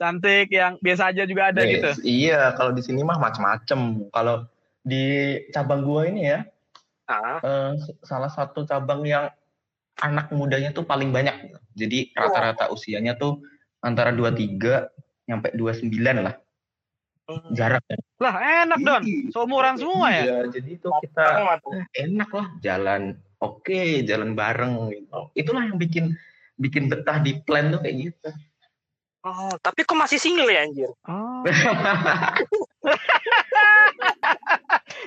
Cantik yang biasa aja juga ada Yes, gitu. Iya, kalau di sini mah macam-macam. Kalau di cabang gua ini ya, Ah, eh, salah satu cabang yang anak mudanya tuh paling banyak. Jadi rata-rata usianya tuh antara 23 sampai 29 lah. hmm. Jarak ya. Lah enak Don, seumuran semua ya. Iya, jadi itu kita enak lah jalan. Oke, jalan bareng gitu. Itulah yang bikin bikin betah di plan tuh kayak gitu. Oh, tapi kok masih single ya anjir? Oh.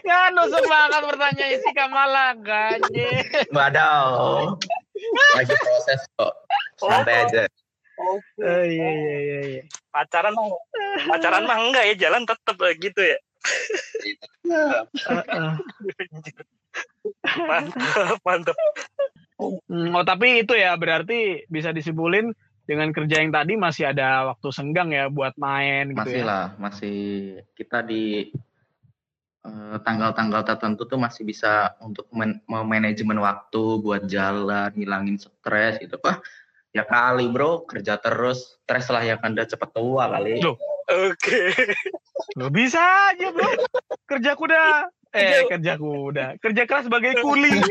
Nganu semangat pertanyaan si Kamala ganye. Wadaw. Lagi proses kok. Santai aja. Oh, Oh iya iya iya iya. pacaran mah pacaran mah enggak ya jalan tetep gitu ya. Heeh. Mantap, mantap. Hmm, oh tapi itu ya berarti bisa disimpulin dengan kerja yang tadi masih ada waktu senggang ya buat main gitu Masih ya. lah, masih kita di eh, tanggal-tanggal tertentu tuh masih bisa untuk men- manajemen waktu buat jalan, ngilangin stres gitu. Wah, ya kali bro, kerja terus, stres lah yang anda cepet tua kali. Loh. Oke. Lo bisa aja bro. Kerja kuda. Eh kerja kuda. Kerja keras sebagai kuli.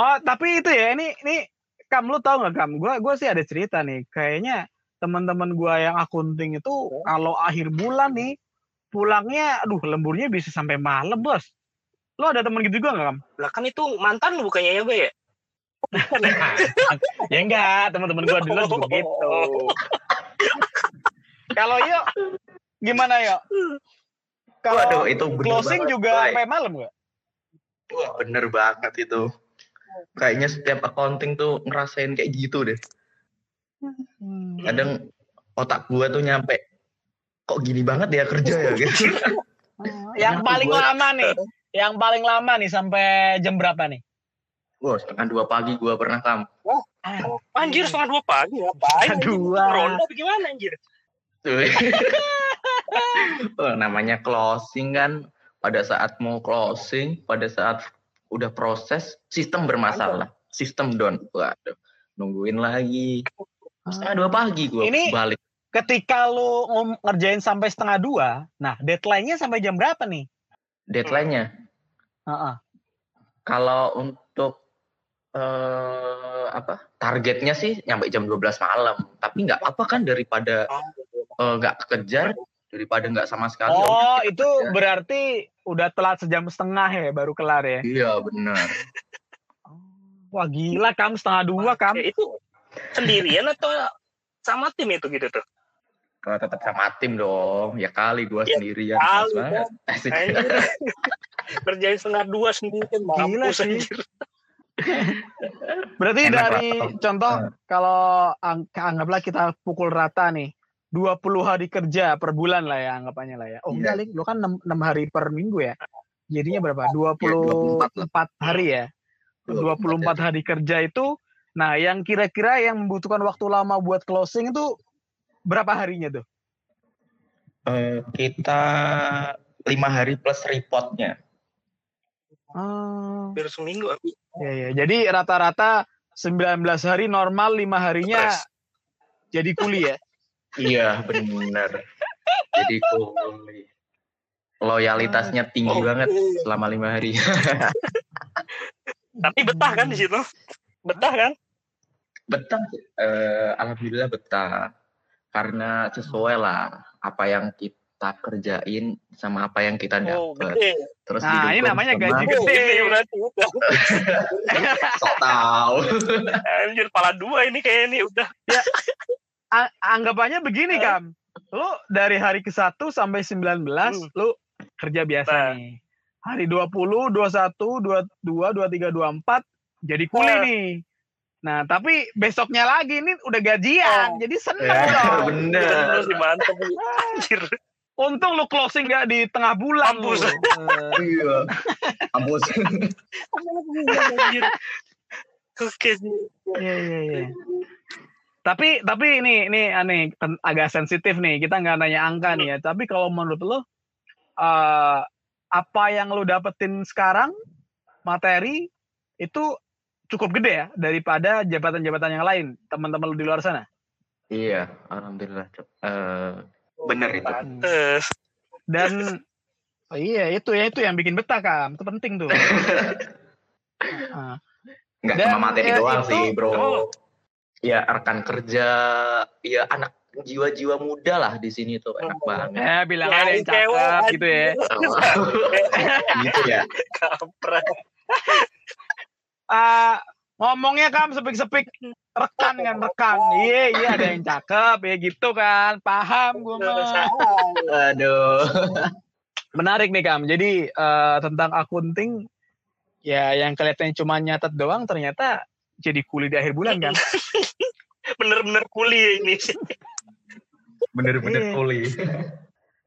oh tapi itu ya ini ini Kam lu tahu nggak Kam? Gua gua sih ada cerita nih. Kayaknya teman-teman gua yang akunting itu kalau akhir bulan nih pulangnya, aduh lemburnya bisa sampai malam bos. Lo ada temen gitu juga nggak Kam? Lah kan itu mantan lu bukannya ya, Bay, ya? ya enggak, teman-teman gua dulu juga gitu. Kalau yuk gimana yuk? Kalau itu closing juga sampai malam nggak? Wah, bener banget itu. Kayaknya setiap accounting tuh ngerasain kayak gitu deh. Kadang otak gua tuh nyampe kok gini banget ya kerja ya gitu. Yang Kenapa paling gua- lama nih, yang paling lama nih sampai jam berapa nih? Wah, setengah dua pagi gua pernah kam. Anjir setengah dua pagi ngapain? Setengah dua. Ronda apa gimana anjir? Tuh. Oh, namanya closing kan pada saat mau closing, pada saat udah proses sistem bermasalah, sistem down. Waduh, nungguin lagi. Setengah dua pagi gua Ini- balik. Ketika lu ngerjain sampai setengah dua, nah deadline-nya sampai jam berapa nih? Deadline-nya Heeh. kalau untuk eh apa? Targetnya sih nyampe jam 12 malam, tapi nggak apa kan daripada eh, nggak kekejar daripada nggak sama sekali. Oh, itu berarti udah telat sejam setengah ya baru kelar ya? Iya, benar. Wah gila kam setengah dua kam. Ya, itu sendirian atau sama tim itu gitu tuh? Kalau tetap sama tim dong, ya kali gua Ya, sendirian. kali. Anjir. Kerjain setengah dua sendirian Gila mampus sih. Berarti Enak dari lah. contoh Eh. kalau ang- anggaplah kita pukul rata nih 20 hari kerja per bulan lah ya anggapannya lah ya. Oh Iya. enggak, Lik. Lu kan 6, hari per minggu ya. Jadinya berapa? 24 lah. 24 hari ya. 24 hari kerja itu nah yang kira-kira yang membutuhkan waktu lama buat closing itu berapa harinya tuh? Eh, kita lima hari plus reportnya. Oh, Hampir seminggu aku. ya ya. Jadi rata-rata 19 hari normal, lima harinya Stres. jadi kuli ya. Iya, benar. Jadi kuli. Loyalitasnya tinggi Oh. banget selama lima hari. Tapi betah kan di situ? Betah kan? betah, eh, alhamdulillah betah. Karena sesuai lah apa yang kita kerjain sama apa yang kita Oh, dapat. gede. Terus Nah, ini namanya sama- gaji Oh, gede. berarti. Sok tahu. Anjir, pala dua ini kayak ini udah. A- anggapannya begini kam lu dari hari ke 1 sampai 19 Hmm. lu kerja biasa Nah. nih hari 20 21 22 23 24 jadi kuli Nah. nih nah tapi besoknya lagi ini udah gajian Oh. jadi seneng Ya, dong bener. Terus mantep. Anjir. untung lu closing gak di tengah bulan. Eh, Iya. Ampus. Oke sih. iya iya iya tapi tapi ini ini aneh agak sensitif nih kita nggak nanya angka nih ya tapi kalau menurut lo eh, apa yang lo dapetin sekarang materi itu cukup gede ya daripada jabatan-jabatan yang lain teman-teman lo di luar sana Iya, alhamdulillah. Eh, bener itu. Pantes. dan oh iya itu ya itu yang bikin betah kam itu penting tuh Ah. Nggak Dan, cuma materi ya, doang itu- sih, bro. Oh. Ya rekan kerja, ya anak jiwa-jiwa muda lah di sini tuh enak Oh. banget. ya bilang ada yang cewek, cakep gitu ya gitu ya. Kampret. Ah, ngomongnya kam sepik-sepik rekan kan rekan iya iya ada yang cakep ya gitu kan paham gue mah Aduh. menarik nih kam jadi eh, tentang akunting ya yang kelihatannya cuma nyatet doang ternyata jadi kuli di akhir bulan kan Bener-bener kuli ini. Bener-bener Iya. kuli.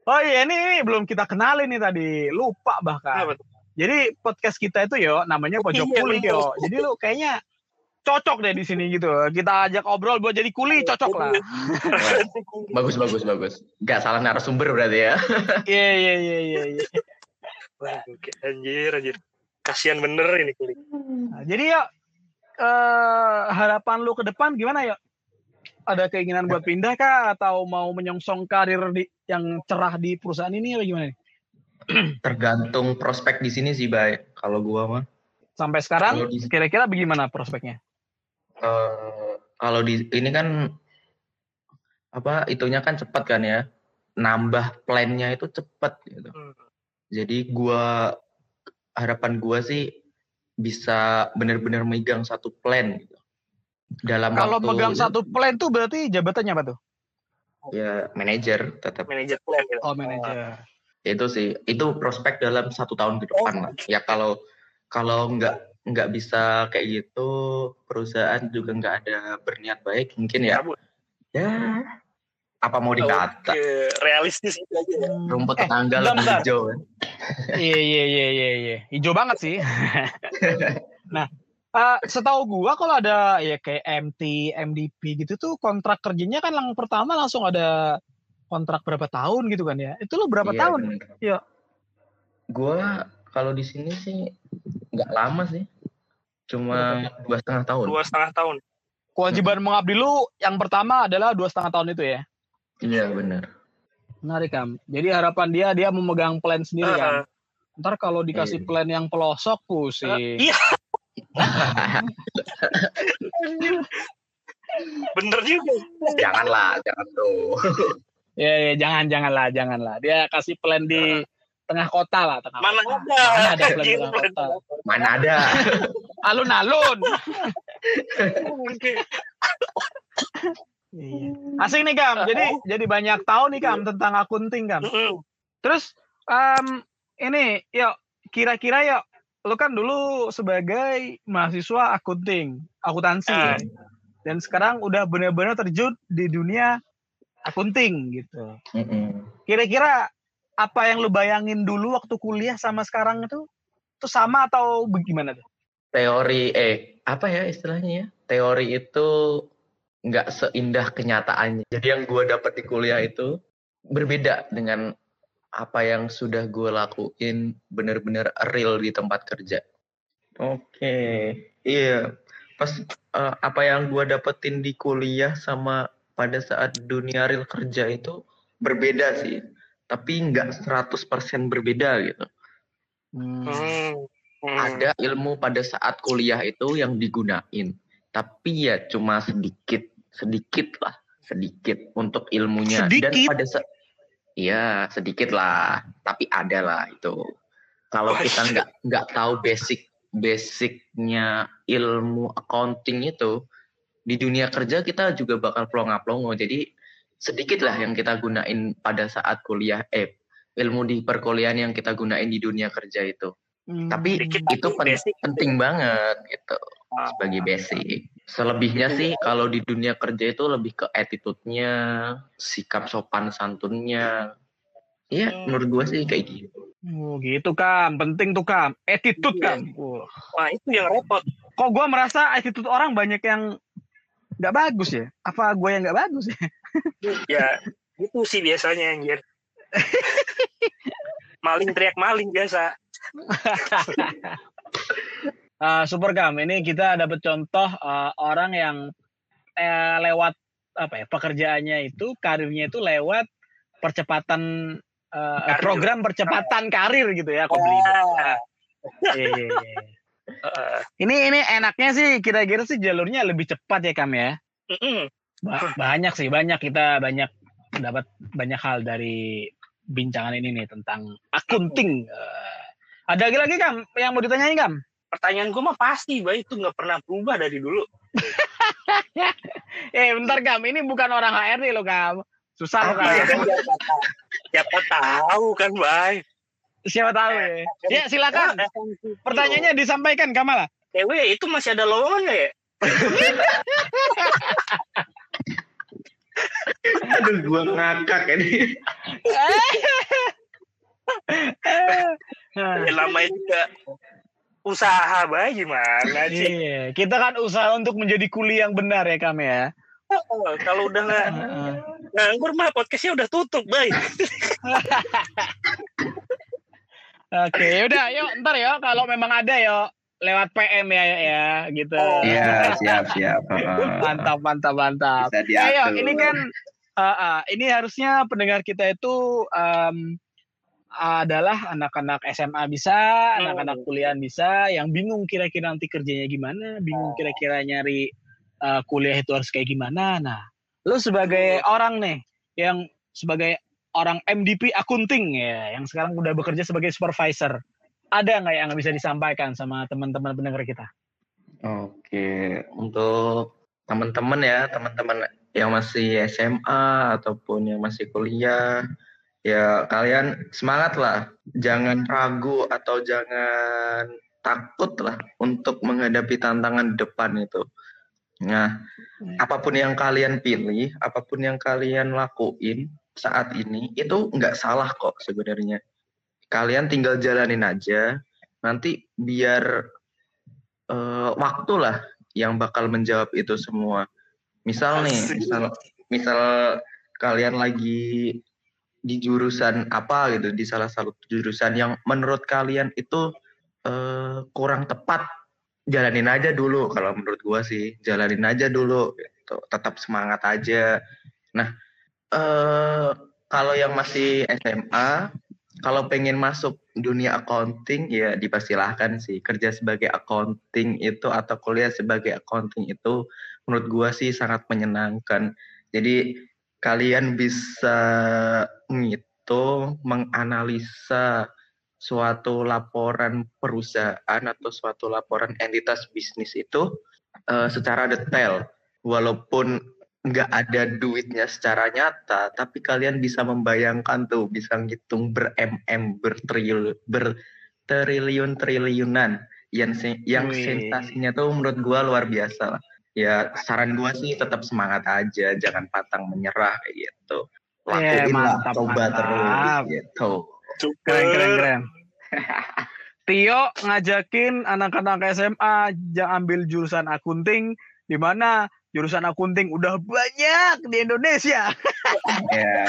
oh iya ini, ini belum kita kenalin nih tadi lupa bahkan Apa tuh? jadi podcast kita itu yo namanya pojok Iya, kuli yo jadi lu kayaknya cocok deh di sini gitu. Kita ajak obrol buat jadi kuli cocok lah. bagus bagus bagus. Gak salah narasumber berarti ya. Iya iya iya iya. iya. Anjir anjir. Kasihan bener ini kuli. Nah, jadi ya eh, harapan lu ke depan gimana ya? Ada keinginan buat pindah kah atau mau menyongsong karir di, yang cerah di perusahaan ini apa gimana? nih? Tergantung prospek di sini sih, baik. Kalau gua mah. Sampai sekarang kira-kira bagaimana prospeknya? eh kalau di ini kan apa itunya kan cepat kan ya nambah plannya itu cepat gitu Hmm. jadi gua harapan gua sih bisa benar-benar megang satu plan gitu dalam Kalau waktu megang satu plan tuh berarti jabatannya apa tuh? ya manajer tetap Manajer plan gitu. Oh manajer. itu sih itu prospek dalam satu tahun ke depan lah ya kalau kalau nggak nggak bisa kayak gitu perusahaan juga nggak ada berniat baik mungkin ya Cabut. ya apa mau dikata Oke, realistis aja ya. rumput Eh, tetangga bentar, lebih hijau kan Iya iya iya iya iya. Hijau banget sih. nah, eh, setahu gua kalau ada ya kayak MT, MDP gitu tuh kontrak kerjanya kan yang pertama langsung ada kontrak berapa tahun gitu kan ya. Itu lo berapa Iya, tahun? Iya. gua kalau di sini sih nggak lama sih cuma dua setengah tahun Dua setengah tahun. Kewajiban mengabdi lu yang pertama adalah dua setengah tahun itu ya. Iya benar Menarik kam. Jadi harapan dia dia memegang plan sendiri kan. Ah, Ntar kalau dikasih Iya. plan yang pelosok pusing. Iya. Bener juga. janganlah jangan tuh Ya, ya jangan janganlah janganlah. Dia kasih plan di tengah kota lah, tengah Mana kota. ada? Mana ada plan Anjir, tengah plan kota. mana ada Alun-alun. Iya. Asik nih Kam. Jadi jadi banyak tahu nih Kam tentang akunting Kam. Mm-mm. Terus em, ini yuk kira-kira yuk lu kan dulu sebagai mahasiswa akunting, akuntansi. Ah. Dan sekarang udah benar-benar terjun di dunia akunting gitu. Kira-kira apa yang lu bayangin dulu waktu kuliah sama sekarang itu itu sama atau bagaimana tuh? teori eh apa ya istilahnya ya teori itu nggak seindah kenyataannya jadi yang gue dapat di kuliah itu berbeda dengan apa yang sudah gue lakuin bener-bener real di tempat kerja oke iya pas eh, apa yang gue dapetin di kuliah sama pada saat dunia real kerja itu berbeda sih tapi nggak 100% berbeda gitu. Hmm. Hmm. ada ilmu pada saat kuliah itu yang digunain tapi ya cuma sedikit sedikit lah sedikit untuk ilmunya dan Sedikit? pada saat iya sedikit lah tapi ada lah itu kalau kita nggak nggak tahu basic basicnya ilmu accounting itu di dunia kerja kita juga bakal plonga-plongo jadi sedikit lah yang kita gunain pada saat kuliah eh ilmu di perkuliahan yang kita gunain di dunia kerja itu Hmm. tapi Sedikit itu pen- basic. penting banget gitu. Sebagai basic. Selebihnya sih kalau di dunia kerja itu lebih ke attitude-nya, sikap sopan santunnya. Iya, Hmm. menurut gua sih kayak gitu. Oh, gitu Kam, penting tuh Kam. Attitude Iya. Kam. Wah. Itu yang repot. Kok gua merasa attitude orang banyak yang nggak bagus ya? Apa gue yang nggak bagus ya? Ya itu sih biasanya anjir. maling teriak maling biasa. Eh, super Kam, ini kita dapat contoh eh, orang yang eh, lewat apa ya pekerjaannya itu karirnya itu lewat percepatan eh, Karir. program percepatan karir gitu ya kok. Ah. Iya, iya, iya. Eh, Ini ini enaknya sih kira-kira sih jalurnya lebih cepat ya Kam ya. Ba- banyak sih banyak kita banyak dapat banyak hal dari bincangan ini nih tentang akunting. Eh, ada lagi lagi Kam yang mau ditanyain Kam? Pertanyaan gue mah pasti, Bay, itu nggak pernah berubah dari dulu. Eh bentar Kam, ini bukan orang HRD loh Kam. Susah. Ya kan siapa, tahu kan, Bay. Siapa tahu ya. Ya silakan. Pertanyaannya disampaikan Kamala. Cewek itu masih ada lowongan nggak ya? Aduh, gua ngakak ini. Ya, namanya juga usaha bae gimana sih? Iya, kita kan usaha untuk menjadi kuli yang benar ya Kam ya. Oh, kalau udah nggak nganggur mah podcastnya udah tutup, baik. Oke, yaudah, yuk ntar ya kalau memang ada ya lewat PM ya ya gitu. Oh, Iya, siap, siap. Mantap, mantap, mantap. Bisa Eh, ya, ini kan uh, uh, ini harusnya pendengar kita itu em, adalah anak-anak SMA bisa, Hmm. anak-anak kuliah bisa, yang bingung kira-kira nanti kerjanya gimana, bingung kira-kira nyari uh, kuliah itu harus kayak gimana. Nah, lu sebagai orang nih yang sebagai orang MDP akunting ya, yang sekarang udah bekerja sebagai supervisor, ada nggak yang bisa disampaikan sama teman-teman pendengar kita? Oke, untuk teman-teman ya, teman-teman yang masih SMA ataupun yang masih kuliah, ya kalian semangat lah, jangan ragu atau jangan takut lah untuk menghadapi tantangan di depan itu. Nah, apa pun yang kalian pilih, apa pun yang kalian lakuin saat ini, itu nggak salah kok sebenarnya. Kalian tinggal jalanin aja, nanti biar eh, waktu lah yang bakal menjawab itu semua. Misal nih, misal misal kalian lagi di jurusan apa gitu, di salah satu jurusan yang menurut kalian itu eh, kurang tepat, jalanin aja dulu. Kalau menurut gua sih, jalanin aja dulu. Gitu. Tetap semangat aja. Nah, eh kalau yang masih SMA, kalau pengen masuk dunia accounting ya dipersilahkan sih kerja sebagai accounting itu atau kuliah sebagai accounting itu menurut gua sih sangat menyenangkan jadi kalian bisa ngitung menganalisa suatu laporan perusahaan atau suatu laporan entitas bisnis itu eh, secara detail walaupun nggak ada duitnya secara nyata, tapi kalian bisa membayangkan tuh, bisa ngitung ber mm, bertriliun, bertriliun triliunan, yang yang Wih. sensasinya tuh menurut gua luar biasa lah. Ya saran gua sih tetap semangat aja, jangan pantang menyerah kayak gitu. Eh, Lakuin lah, mantap, coba mantap. terus gitu. Keren, keren, keren. Tio ngajakin anak-anak SMA jangan ambil jurusan akunting, di mana jurusan akunting udah banyak di Indonesia. Ya,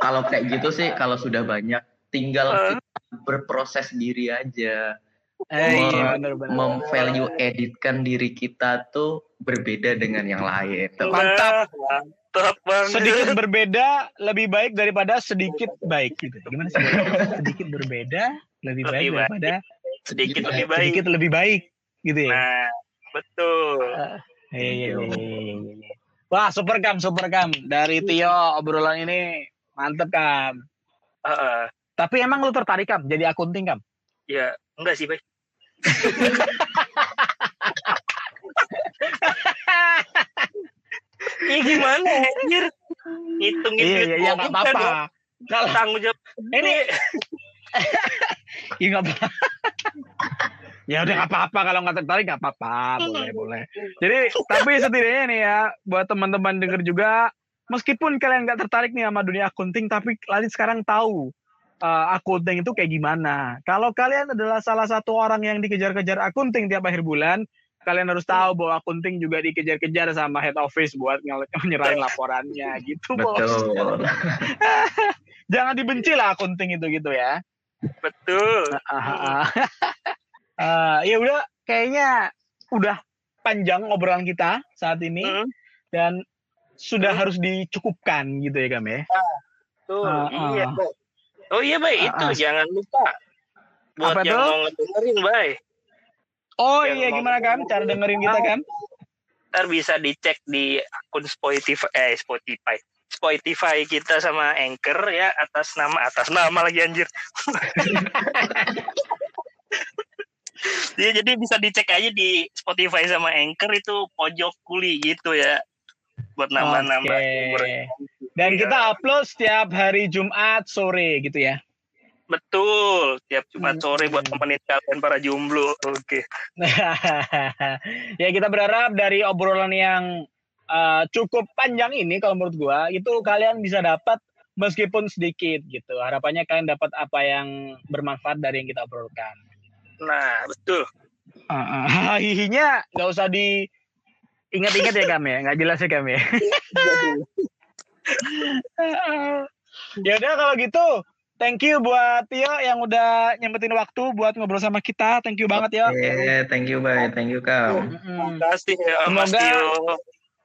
kalau kayak gitu sih, kalau sudah banyak, tinggal Eh. kita berproses diri aja. Eh, Mem- iya, memvalue editkan diri kita tuh berbeda dengan yang lain. Tuh. Mantap. Nah, Mantap banget. Sedikit berbeda lebih baik daripada sedikit baik gitu. Gimana sih? Sedikit berbeda lebih baik Lebih baik. daripada sedikit lebih baik. sedikit lebih baik gitu ya. Nah, betul. Iya, iya, iya, iya, iya, iya. Wah, super kam, super kam. Dari Tio obrolan ini mantep kam. Heeh. Tapi emang lu tertarik kam jadi akunting kam? Ya, enggak sih, baik. Ini gimana, anjir? Iya, duit iya, iya, gua nggak bukan apa-apa. Kalau Tanggung jawab Ini ya nggak apa. ya udah nggak apa-apa kalau nggak tertarik nggak apa-apa, boleh boleh. Jadi tapi setidaknya nih ya buat teman-teman denger juga, meskipun kalian nggak tertarik nih sama dunia akunting, tapi kalian sekarang tahu uh, akunting itu kayak gimana. Kalau kalian adalah salah satu orang yang dikejar-kejar akunting tiap akhir bulan, kalian harus tahu bahwa akunting juga dikejar-kejar sama head office buat ngel- nyerahin laporannya gitu bos. Betul. Jangan dibenci lah akunting itu gitu ya. betul. Ah, ah. ya udah kayaknya udah panjang obrolan kita saat ini Hmm, dan sudah Hmm. harus dicukupkan gitu ya kami. Tuh, Ah, iya, ah. Oh iya, Bay, itu ah. jangan lupa. Buat Apa yang tuh? mau ngedengerin, Bay. Oh Yang iya gimana kan cara dengerin kita kan? Ntar bisa dicek di akun Spotify, eh Spotify. Spotify kita sama Anchor ya atas nama atas nama lagi anjir. Iya, jadi bisa dicek aja di Spotify sama Anchor itu pojok kuli gitu ya. Buat nambah-nambah. Oke. Dan Iya. kita upload setiap hari Jumat sore gitu ya. Betul, tiap Jumat Hmm. sore buat nemenin kalian para jomblo. Oke. ya kita berharap dari obrolan yang uh, cukup panjang ini kalau menurut gua itu kalian bisa dapat meskipun sedikit gitu. Harapannya kalian dapat apa yang bermanfaat dari yang kita obrolkan. Nah, betul. Uh, hihinya nggak usah di ingat-ingat ya kami ya, nggak jelas ya kami ya. Ya udah kalau gitu, thank you buat Tio yang udah nyempetin waktu buat ngobrol sama kita. Thank you banget ya. Oke, thank you bye, thank you Kam. Terima kasih ya Mas Tio.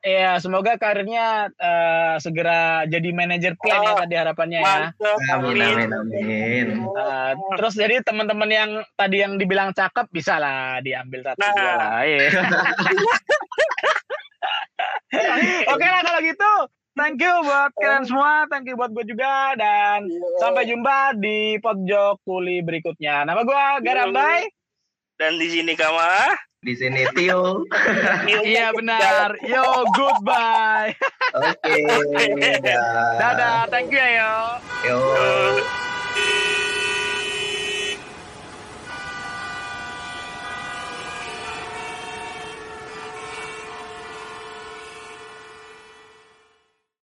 Iya, semoga karirnya eh, segera jadi manajer plan ya Oh, tadi harapannya ya. Mantap. Amin, amin, amin. Eh, terus jadi teman-teman yang tadi yang dibilang cakep bisa lah diambil satu Nah. dua lah. iya. Oke lah kalau gitu. Thank you buat kalian semua, thank you buat gue juga dan sampai jumpa di pojok kuli berikutnya. Nama gue Garambai. Dan di sini Kama. Di sini Tio. Iya benar. Yo goodbye. Oke. Dadah, thank you ya yo. Yo.